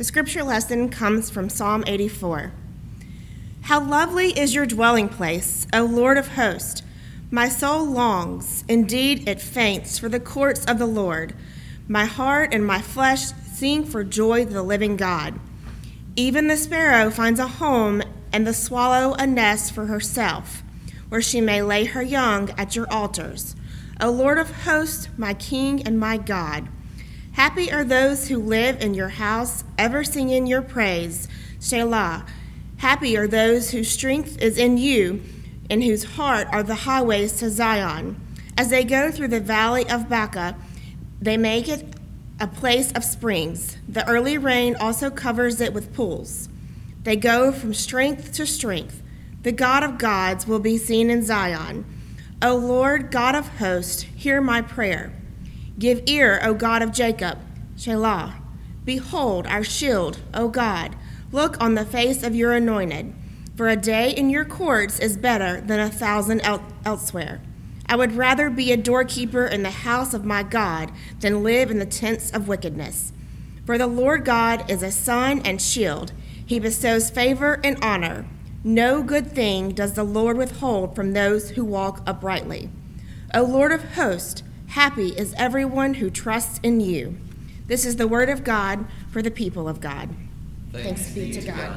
The scripture lesson comes from Psalm 84. How lovely is your dwelling place, O Lord of hosts! My soul longs, indeed it faints, for the courts of the Lord. My heart and my flesh sing for joy to the living God. Even the sparrow finds a home, and the swallow a nest for herself, where she may lay her young at your altars. O Lord of hosts, my King and my God. Happy are those who live in your house, ever singing your praise. Selah. Happy are those whose strength is in you, in whose heart are the highways to Zion. As they go through the valley of Baca, they make it a place of springs. The early rain also covers it with pools. They go from strength to strength. The God of gods will be seen in Zion. O Lord, God of hosts, hear my prayer. Give ear, O God of Jacob. Selah. Behold our shield, O God. Look on the face of your anointed. For a day in your courts is better than a thousand el- elsewhere. I would rather be a doorkeeper in the house of my God than live in the tents of wickedness. For the Lord God is a sun and shield. He bestows favor and honor. No good thing does the Lord withhold from those who walk uprightly. O Lord of hosts, Happy is everyone who trusts in you. This is the word of God for the people of God. Thanks, Thanks be to God.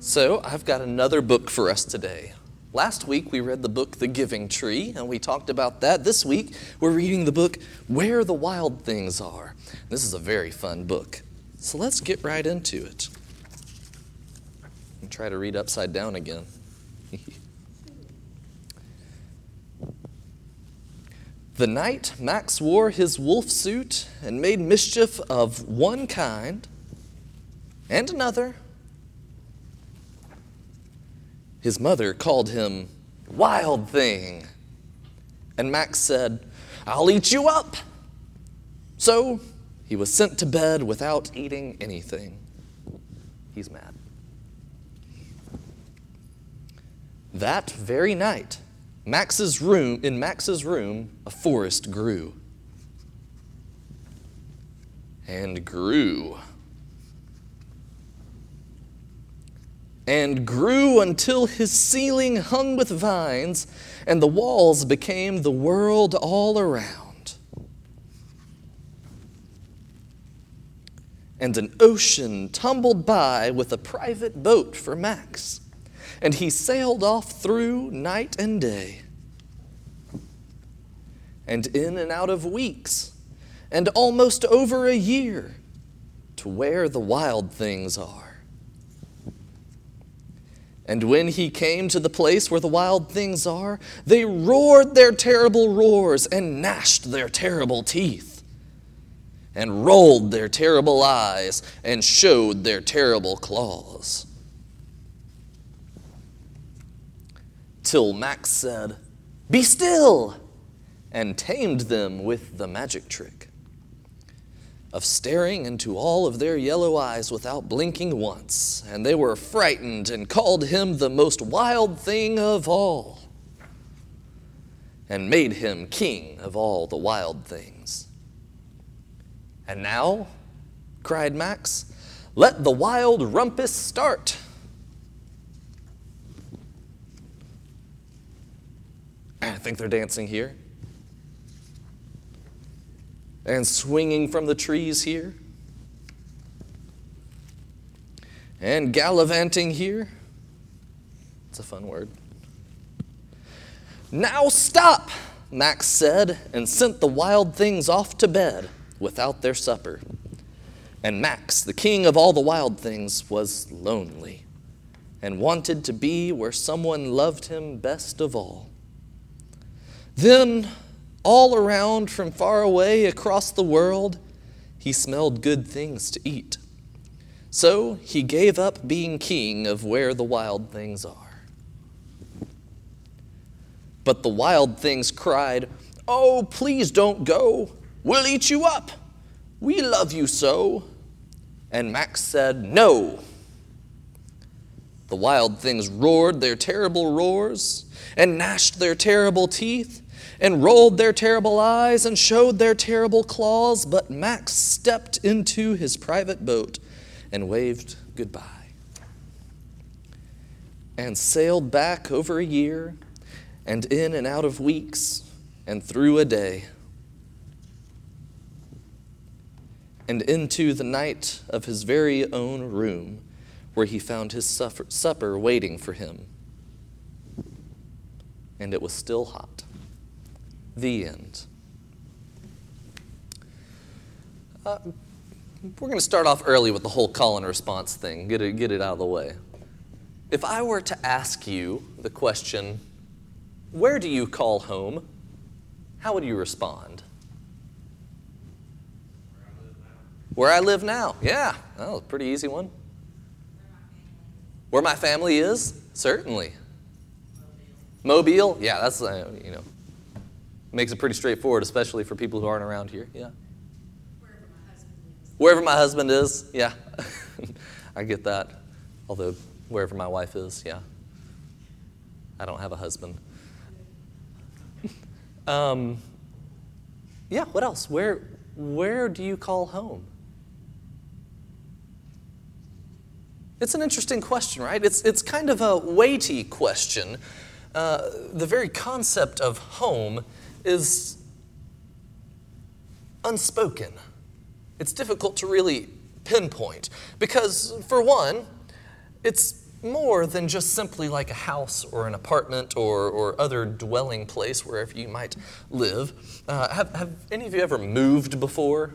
So, I've got another book for us today. Last week we read the book The Giving Tree, and we talked about that. This week we're reading the book Where the Wild Things Are. This is a very fun book. So let's get right into it. And try to read upside down again. The night Max wore his wolf suit and made mischief of one kind and another, his mother called him Wild Thing. And Max said, I'll eat you up. So he was sent to bed without eating anything. He's mad. That very night, Max's room, in Max's room, a forest grew. And grew. And grew until his ceiling hung with vines, and the walls became the world all around. And an ocean tumbled by with a private boat for Max and he sailed off through night and day, and in and out of weeks, and almost over a year, to where the wild things are. And when he came to the place where the wild things are, they roared their terrible roars and gnashed their terrible teeth, and rolled their terrible eyes and showed their terrible claws. Till Max said, Be still, and tamed them with the magic trick of staring into all of their yellow eyes without blinking once, and they were frightened and called him the most wild thing of all, and made him king of all the wild things. And now, cried Max, let the wild rumpus start. I think they're dancing here. And swinging from the trees here. And gallivanting here. It's a fun word. Now stop, Max said, and sent the wild things off to bed without their supper. And Max, the king of all the wild things, was lonely and wanted to be where someone loved him best of all. Then, all around from far away across the world, he smelled good things to eat. So he gave up being king of where the wild things are. But the wild things cried, Oh, please don't go. We'll eat you up. We love you so. And Max said, No. The wild things roared their terrible roars and gnashed their terrible teeth and rolled their terrible eyes and showed their terrible claws, but Max stepped into his private boat and waved goodbye. And sailed back over a year, and in and out of weeks, and through a day, and into the night of his very own room, where he found his suffer- supper waiting for him. And it was still hot. The end. Uh, we're going to start off early with the whole call and response thing, get it, get it out of the way. If I were to ask you the question, where do you call home? How would you respond? Where I live now. Yeah, oh, pretty easy one. Where my family is? Certainly. Mobile? Yeah, that's, uh, you know, makes it pretty straightforward, especially for people who aren't around here. Yeah. Wherever my husband is, yeah. I get that. Although, wherever my wife is, yeah. I don't have a husband. um, yeah, what else? Where, where do you call home? It's an interesting question, right? It's, it's kind of a weighty question. Uh, the very concept of home is unspoken. It's difficult to really pinpoint because, for one, it's more than just simply like a house or an apartment or, or other dwelling place wherever you might live. Uh, have, have any of you ever moved before?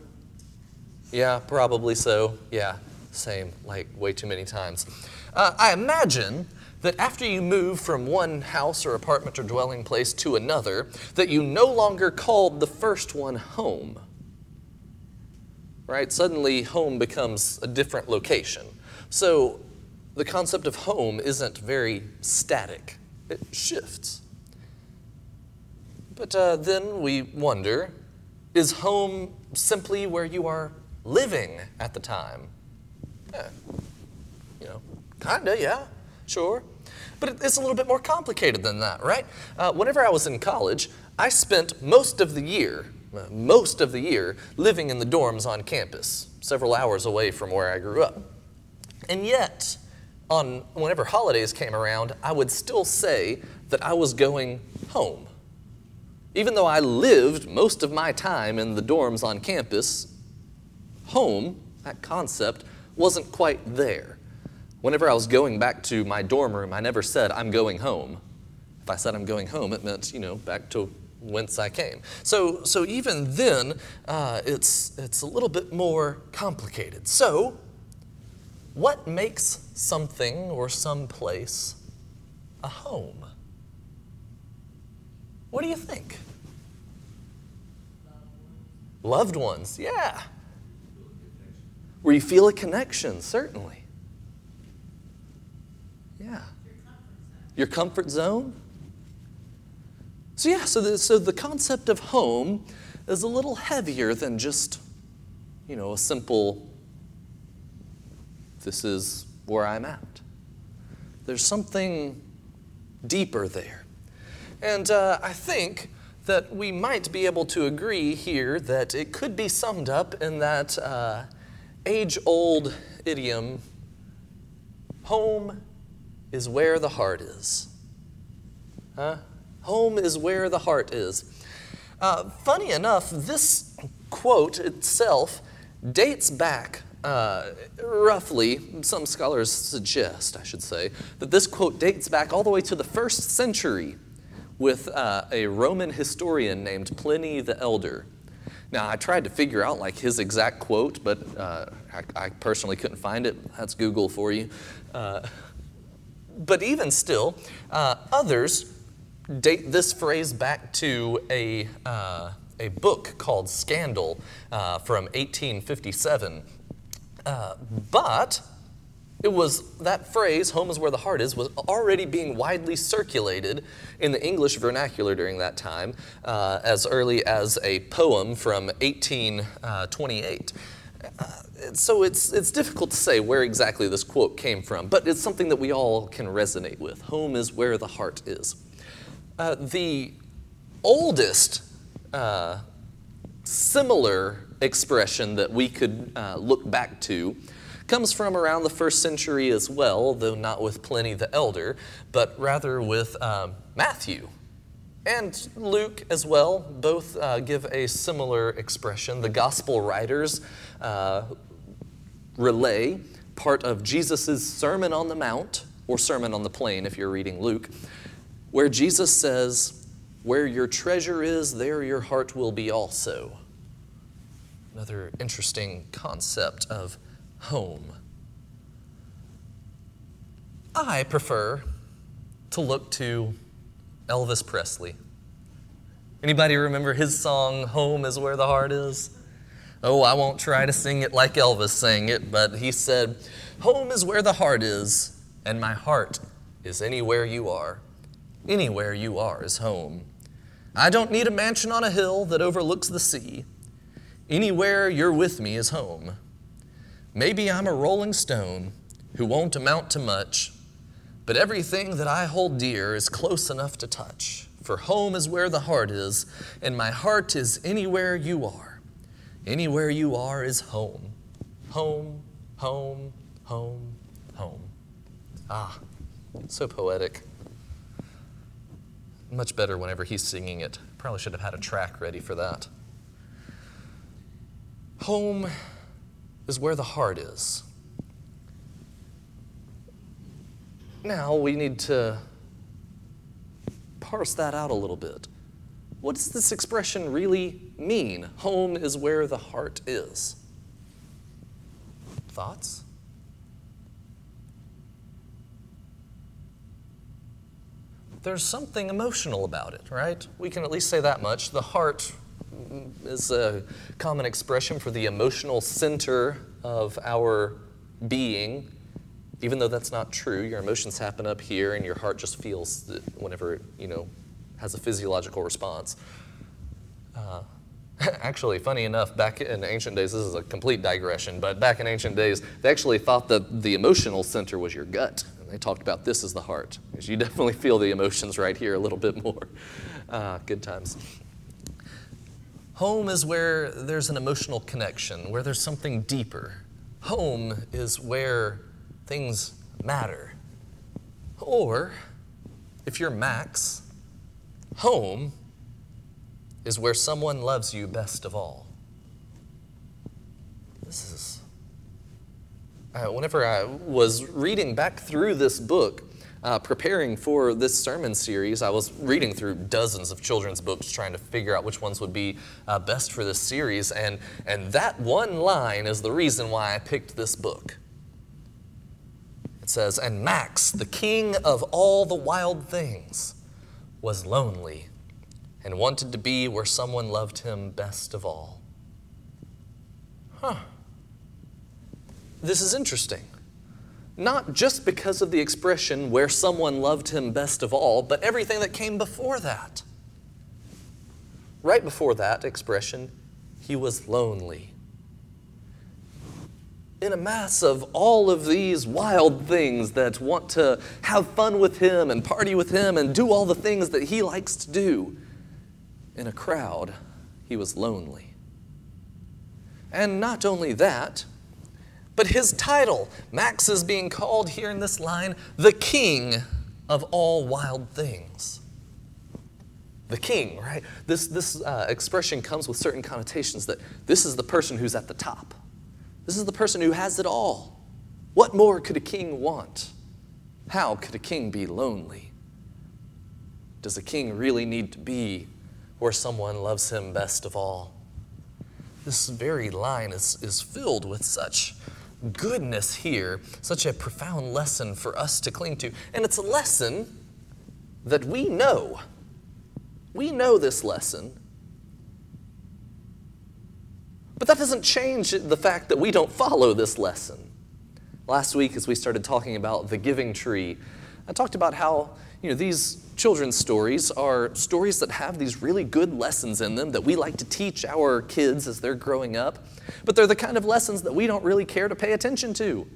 Yeah, probably so. Yeah, same, like way too many times. Uh, I imagine that after you move from one house or apartment or dwelling place to another, that you no longer called the first one home. Right? Suddenly, home becomes a different location. So, the concept of home isn't very static, it shifts. But uh, then we wonder is home simply where you are living at the time? Yeah. You know, kinda, yeah, sure. But it's a little bit more complicated than that, right? Uh, whenever I was in college, I spent most of the year, uh, most of the year, living in the dorms on campus, several hours away from where I grew up. And yet, on whenever holidays came around, I would still say that I was going home. Even though I lived most of my time in the dorms on campus, home, that concept, wasn't quite there. Whenever I was going back to my dorm room, I never said, I'm going home. If I said I'm going home, it meant, you know, back to whence I came. So, so even then, uh, it's, it's a little bit more complicated. So, what makes something or some place a home? What do you think? Loved ones, yeah. Where you feel a connection, certainly. Yeah. Your comfort zone? So, yeah, so the, so the concept of home is a little heavier than just, you know, a simple, this is where I'm at. There's something deeper there. And uh, I think that we might be able to agree here that it could be summed up in that uh, age old idiom home is where the heart is. Huh? Home is where the heart is. Uh, funny enough, this quote itself dates back uh, roughly, some scholars suggest, I should say, that this quote dates back all the way to the first century with uh, a Roman historian named Pliny the Elder. Now, I tried to figure out like his exact quote, but uh, I, I, personally couldn't find it. That's Google for you. But even still, uh, others date this phrase back to a, uh, a book called Scandal uh, from 1857. Uh, but it was that phrase, home is where the heart is, was already being widely circulated in the English vernacular during that time, uh, as early as a poem from 1828. Uh, so it's, it's difficult to say where exactly this quote came from, but it's something that we all can resonate with. Home is where the heart is. Uh, the oldest uh, similar expression that we could uh, look back to comes from around the first century as well, though not with Pliny the Elder, but rather with um, Matthew. And Luke as well, both uh, give a similar expression. The gospel writers uh, relay part of Jesus' Sermon on the Mount, or Sermon on the Plain if you're reading Luke, where Jesus says, Where your treasure is, there your heart will be also. Another interesting concept of home. I prefer to look to Elvis Presley. Anybody remember his song, Home is Where the Heart Is? Oh, I won't try to sing it like Elvis sang it, but he said, Home is where the heart is, and my heart is anywhere you are. Anywhere you are is home. I don't need a mansion on a hill that overlooks the sea. Anywhere you're with me is home. Maybe I'm a rolling stone who won't amount to much, but everything that I hold dear is close enough to touch. For home is where the heart is, and my heart is anywhere you are. Anywhere you are is home. Home, home, home, home. Ah, so poetic. Much better whenever he's singing it. Probably should have had a track ready for that. Home is where the heart is. Now we need to parse that out a little bit. What does this expression really mean? Home is where the heart is. Thoughts? There's something emotional about it, right? We can at least say that much. The heart is a common expression for the emotional center of our being. Even though that's not true, your emotions happen up here and your heart just feels whenever it, you know, has a physiological response. Uh, actually, funny enough, back in ancient days, this is a complete digression, but back in ancient days, they actually thought that the emotional center was your gut. And they talked about this as the heart. Because you definitely feel the emotions right here a little bit more. Uh, good times. Home is where there's an emotional connection, where there's something deeper. Home is where things matter. Or, if you're Max, home is where someone loves you best of all. This is. Uh, whenever I was reading back through this book, uh, preparing for this sermon series, I was reading through dozens of children's books trying to figure out which ones would be uh, best for this series, and, and that one line is the reason why I picked this book. It says, And Max, the king of all the wild things, was lonely and wanted to be where someone loved him best of all. Huh. This is interesting not just because of the expression where someone loved him best of all, but everything that came before that. Right before that expression, he was lonely. In a mass of all of these wild things that want to have fun with him and party with him and do all the things that he likes to do, in a crowd, he was lonely. And not only that, but his title, Max is being called here in this line, the king of all wild things. The king, right? This, this uh, expression comes with certain connotations that this is the person who's at the top. This is the person who has it all. What more could a king want? How could a king be lonely? Does a king really need to be where someone loves him best of all? This very line is, is filled with such goodness here, such a profound lesson for us to cling to. And it's a lesson that we know. We know this lesson. But that doesn't change the fact that we don't follow this lesson. Last week, as we started talking about the giving tree, I talked about how you know, these children's stories are stories that have these really good lessons in them that we like to teach our kids as they're growing up, but they're the kind of lessons that we don't really care to pay attention to.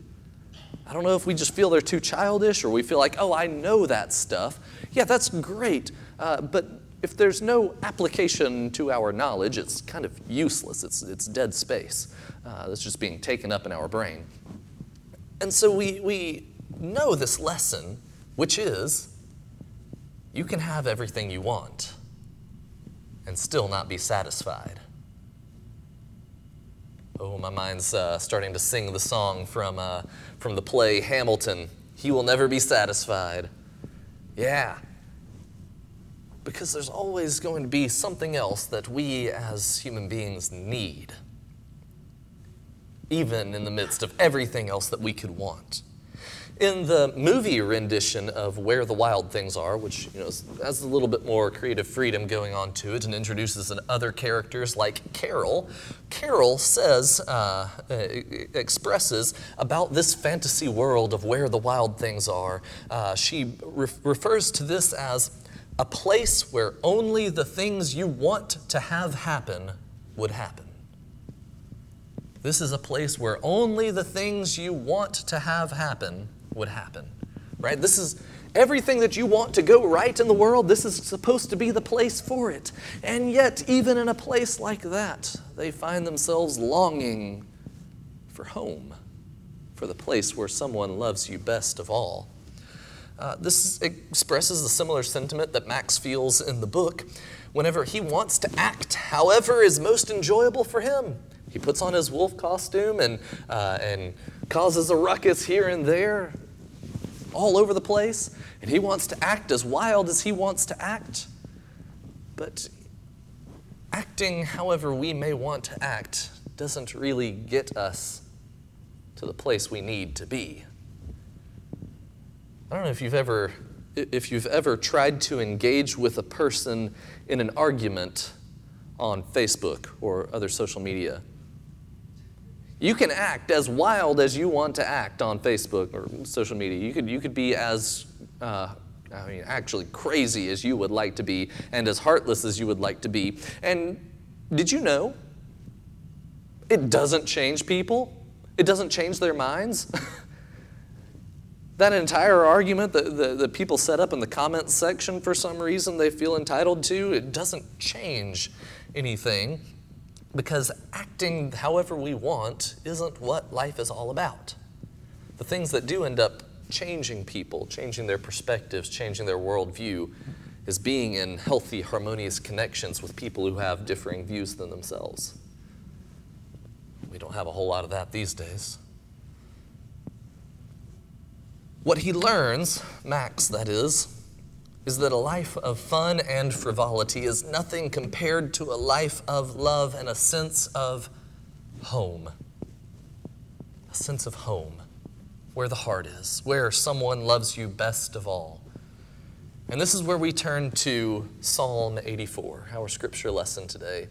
I don't know if we just feel they're too childish or we feel like, oh, I know that stuff. Yeah, that's great. Uh, but if there's no application to our knowledge, it's kind of useless. It's, it's dead space uh, just being taken up in our brain. And so we, we know this lesson, which is you can have everything you want and still not be satisfied. Oh, my mind's uh, starting to sing the song from, uh, from the play Hamilton. He will never be satisfied. Yeah, because there's always going to be something else that we as human beings need, even in the midst of everything else that we could want. In the movie rendition of Where the Wild Things Are, which you know has a little bit more creative freedom going on to it and introduces other characters like Carol, Carol says, uh, expresses about this fantasy world of where the wild things are. Uh, she re- refers to this as a place where only the things you want to have happen would happen. This is a place where only the things you want to have happen would happen. Right? This is everything that you want to go right in the world, this is supposed to be the place for it. And yet, even in a place like that, they find themselves longing for home, for the place where someone loves you best of all. Uh, this expresses a similar sentiment that Max feels in the book whenever he wants to act however is most enjoyable for him. He puts on his wolf costume and, uh, and causes a ruckus here and there, all over the place, and he wants to act as wild as he wants to act. But acting however we may want to act doesn't really get us to the place we need to be. I don't know if you've ever if you've ever tried to engage with a person in an argument on Facebook or other social media. You can act as wild as you want to act on Facebook or social media. You could, you could be as, uh, I mean, actually crazy as you would like to be and as heartless as you would like to be. And did you know? It doesn't change people, it doesn't change their minds. That entire argument that, that, that, people set up in the comments section for some reason they feel entitled to, it doesn't change anything because acting however we want isn't what life is all about. The things that do end up changing people, changing their perspectives, changing their worldview, is being in healthy, harmonious connections with people who have differing views than themselves. We don't have a whole lot of that these days. What he learns, Max that is, is that a life of fun and frivolity is nothing compared to a life of love and a sense of home. A sense of home, where the heart is, where someone loves you best of all. And this is where we turn to Psalm 84, our scripture lesson today.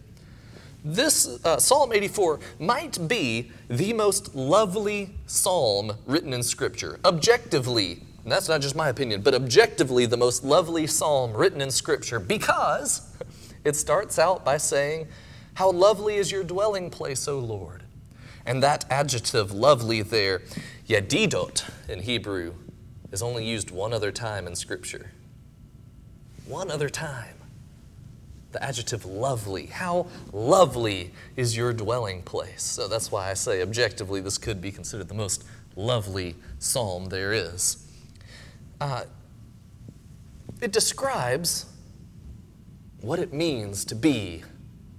This uh, Psalm 84 might be the most lovely psalm written in Scripture. Objectively, and that's not just my opinion, but objectively the most lovely psalm written in Scripture because it starts out by saying, How lovely is your dwelling place, O Lord. And that adjective, lovely, there, yadidot in Hebrew, is only used one other time in Scripture. One other time the adjective lovely. How lovely is your dwelling place? So that's why I say objectively this could be considered the most lovely psalm there is. Uh, it describes what it means to be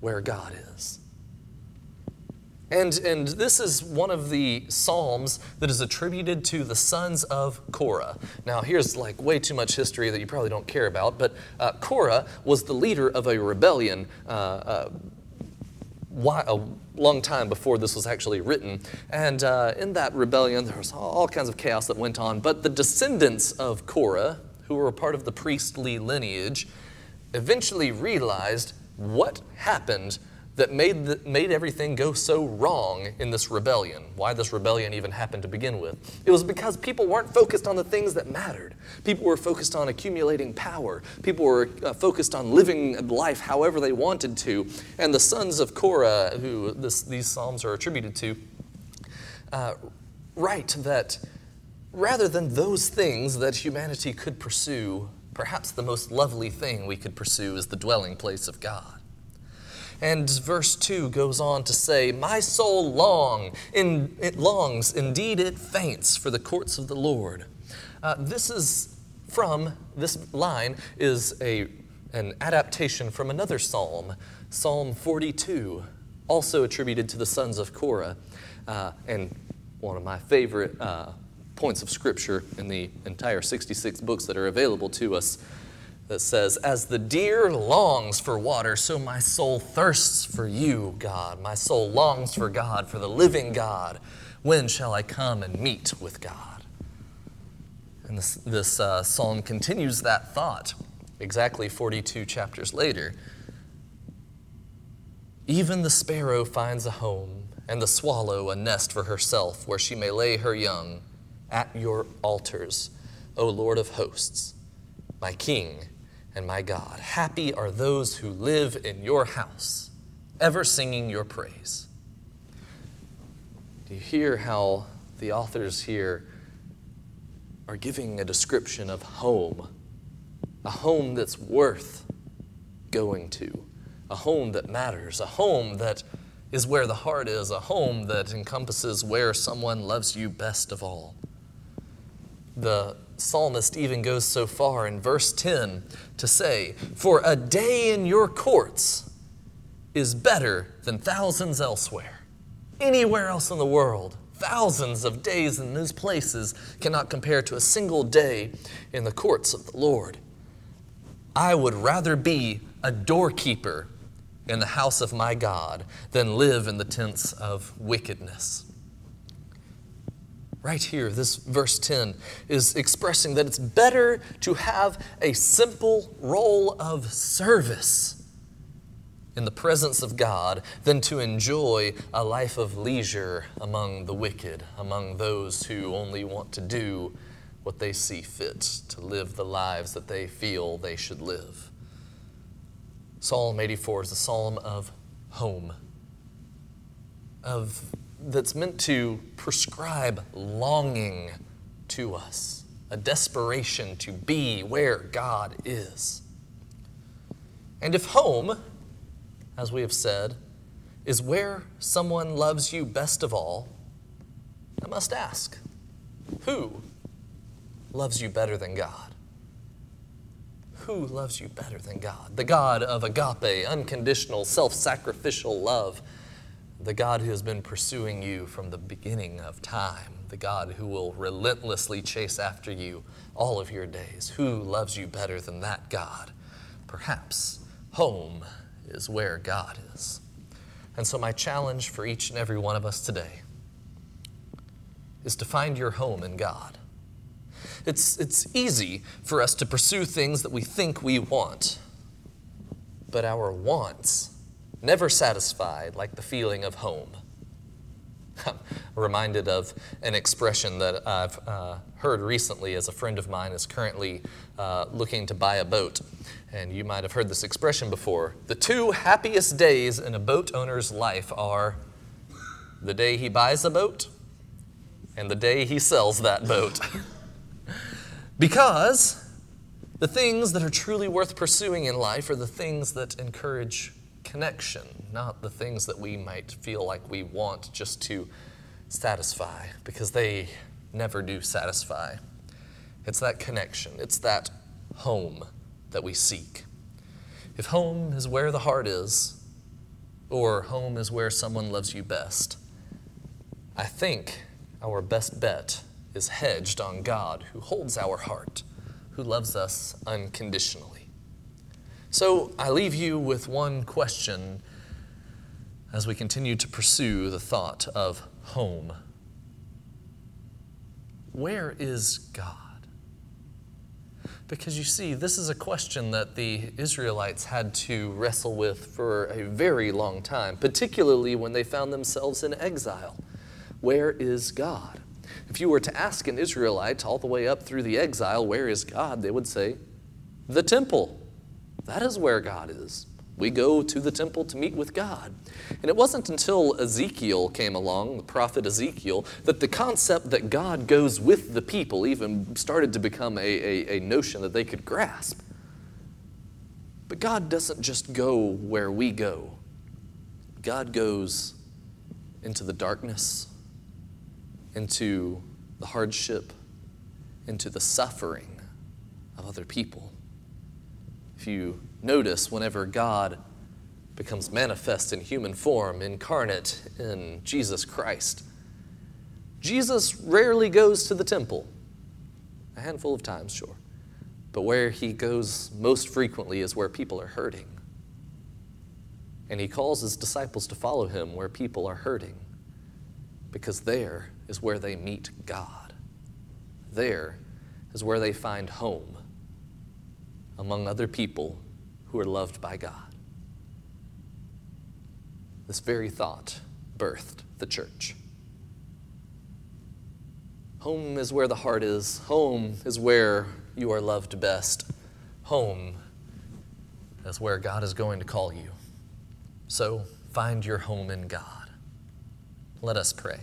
where God is. And, and this is one of the psalms that is attributed to the sons of Korah. Now, here's like way too much history that you probably don't care about, but uh, Korah was the leader of a rebellion. Uh, uh, long time before this was actually written. And uh, in that rebellion, there was all kinds of chaos that went on. But the descendants of Korah, who were a part of the priestly lineage, eventually realized what happened that made, the, made everything go so wrong in this rebellion, why this rebellion even happened to begin with. It was because people weren't focused on the things that mattered. People were focused on accumulating power. People were uh, focused on living life however they wanted to. And the sons of Korah, who this, these Psalms are attributed to, uh, write that rather than those things that humanity could pursue, Perhaps the most lovely thing we could pursue is the dwelling place of God. And verse 2 goes on to say, My soul long, in, it longs, indeed it faints for the courts of the Lord. Uh, this is from, this line is a, an adaptation from another psalm, Psalm 42, also attributed to the sons of Korah, uh, and one of my favorite uh, points of scripture in the entire 66 books that are available to us that says, As the deer longs for water, so my soul thirsts for you, God. My soul longs for God, for the living God. When shall I come and meet with God? And this, this uh, psalm continues that thought exactly 42 chapters later. Even the sparrow finds a home, and the swallow a nest for herself where she may lay her young at your altars, O Lord of hosts, my King and my God. Happy are those who live in your house, ever singing your praise. Do you hear how the authors here are giving a description of home? A home that's worth going to, a home that matters, a home that is where the heart is, a home that encompasses where someone loves you best of all. The psalmist even goes so far in verse 10 to say, For a day in your courts is better than thousands elsewhere. Anywhere else in the world, thousands of days in those places cannot compare to a single day in the courts of the Lord. I would rather be a doorkeeper in the house of my God than live in the tents of wickedness right here, this verse 10 is expressing that it's better to have a simple role of service in the presence of God than to enjoy a life of leisure among the wicked, among those who only want to do what they see fit, to live the lives that they feel they should live. Psalm 84 is a psalm of home, of that's meant to prescribe longing to us, a desperation to be where God is. And if home, as we have said, is where someone loves you best of all, I must ask who loves you better than God? Who loves you better than God? The God of agape, unconditional, self sacrificial love the God who has been pursuing you from the beginning of time, the God who will relentlessly chase after you all of your days. Who loves you better than that God? Perhaps home is where God is. And so, my challenge for each and every one of us today is to find your home in God. It's, it's easy for us to pursue things that we think we want, but our wants never satisfied like the feeling of home. I'm reminded of an expression that I've uh, heard recently as a friend of mine is currently uh, looking to buy a boat. And you might have heard this expression before. The two happiest days in a boat owner's life are the day he buys a boat and the day he sells that boat. because the things that are truly worth pursuing in life are the things that encourage connection, not the things that we might feel like we want just to satisfy, because they never do satisfy. It's that connection, it's that home that we seek. If home is where the heart is, or home is where someone loves you best, I think our best bet is hedged on God who holds our heart, who loves us unconditionally. So I leave you with one question as we continue to pursue the thought of home. Where is God? Because you see, this is a question that the Israelites had to wrestle with for a very long time, particularly when they found themselves in exile. Where is God? If you were to ask an Israelite all the way up through the exile, where is God? They would say, the temple. That is where God is. We go to the temple to meet with God. And it wasn't until Ezekiel came along, the prophet Ezekiel, that the concept that God goes with the people even started to become a, a, a notion that they could grasp. But God doesn't just go where we go, God goes into the darkness, into the hardship, into the suffering of other people. If you notice, whenever God becomes manifest in human form, incarnate in Jesus Christ, Jesus rarely goes to the temple. A handful of times, sure. But where he goes most frequently is where people are hurting. And he calls his disciples to follow him where people are hurting, because there is where they meet God. There is where they find home among other people who are loved by God. This very thought birthed the church. Home is where the heart is. Home is where you are loved best. Home is where God is going to call you. So find your home in God. Let us pray.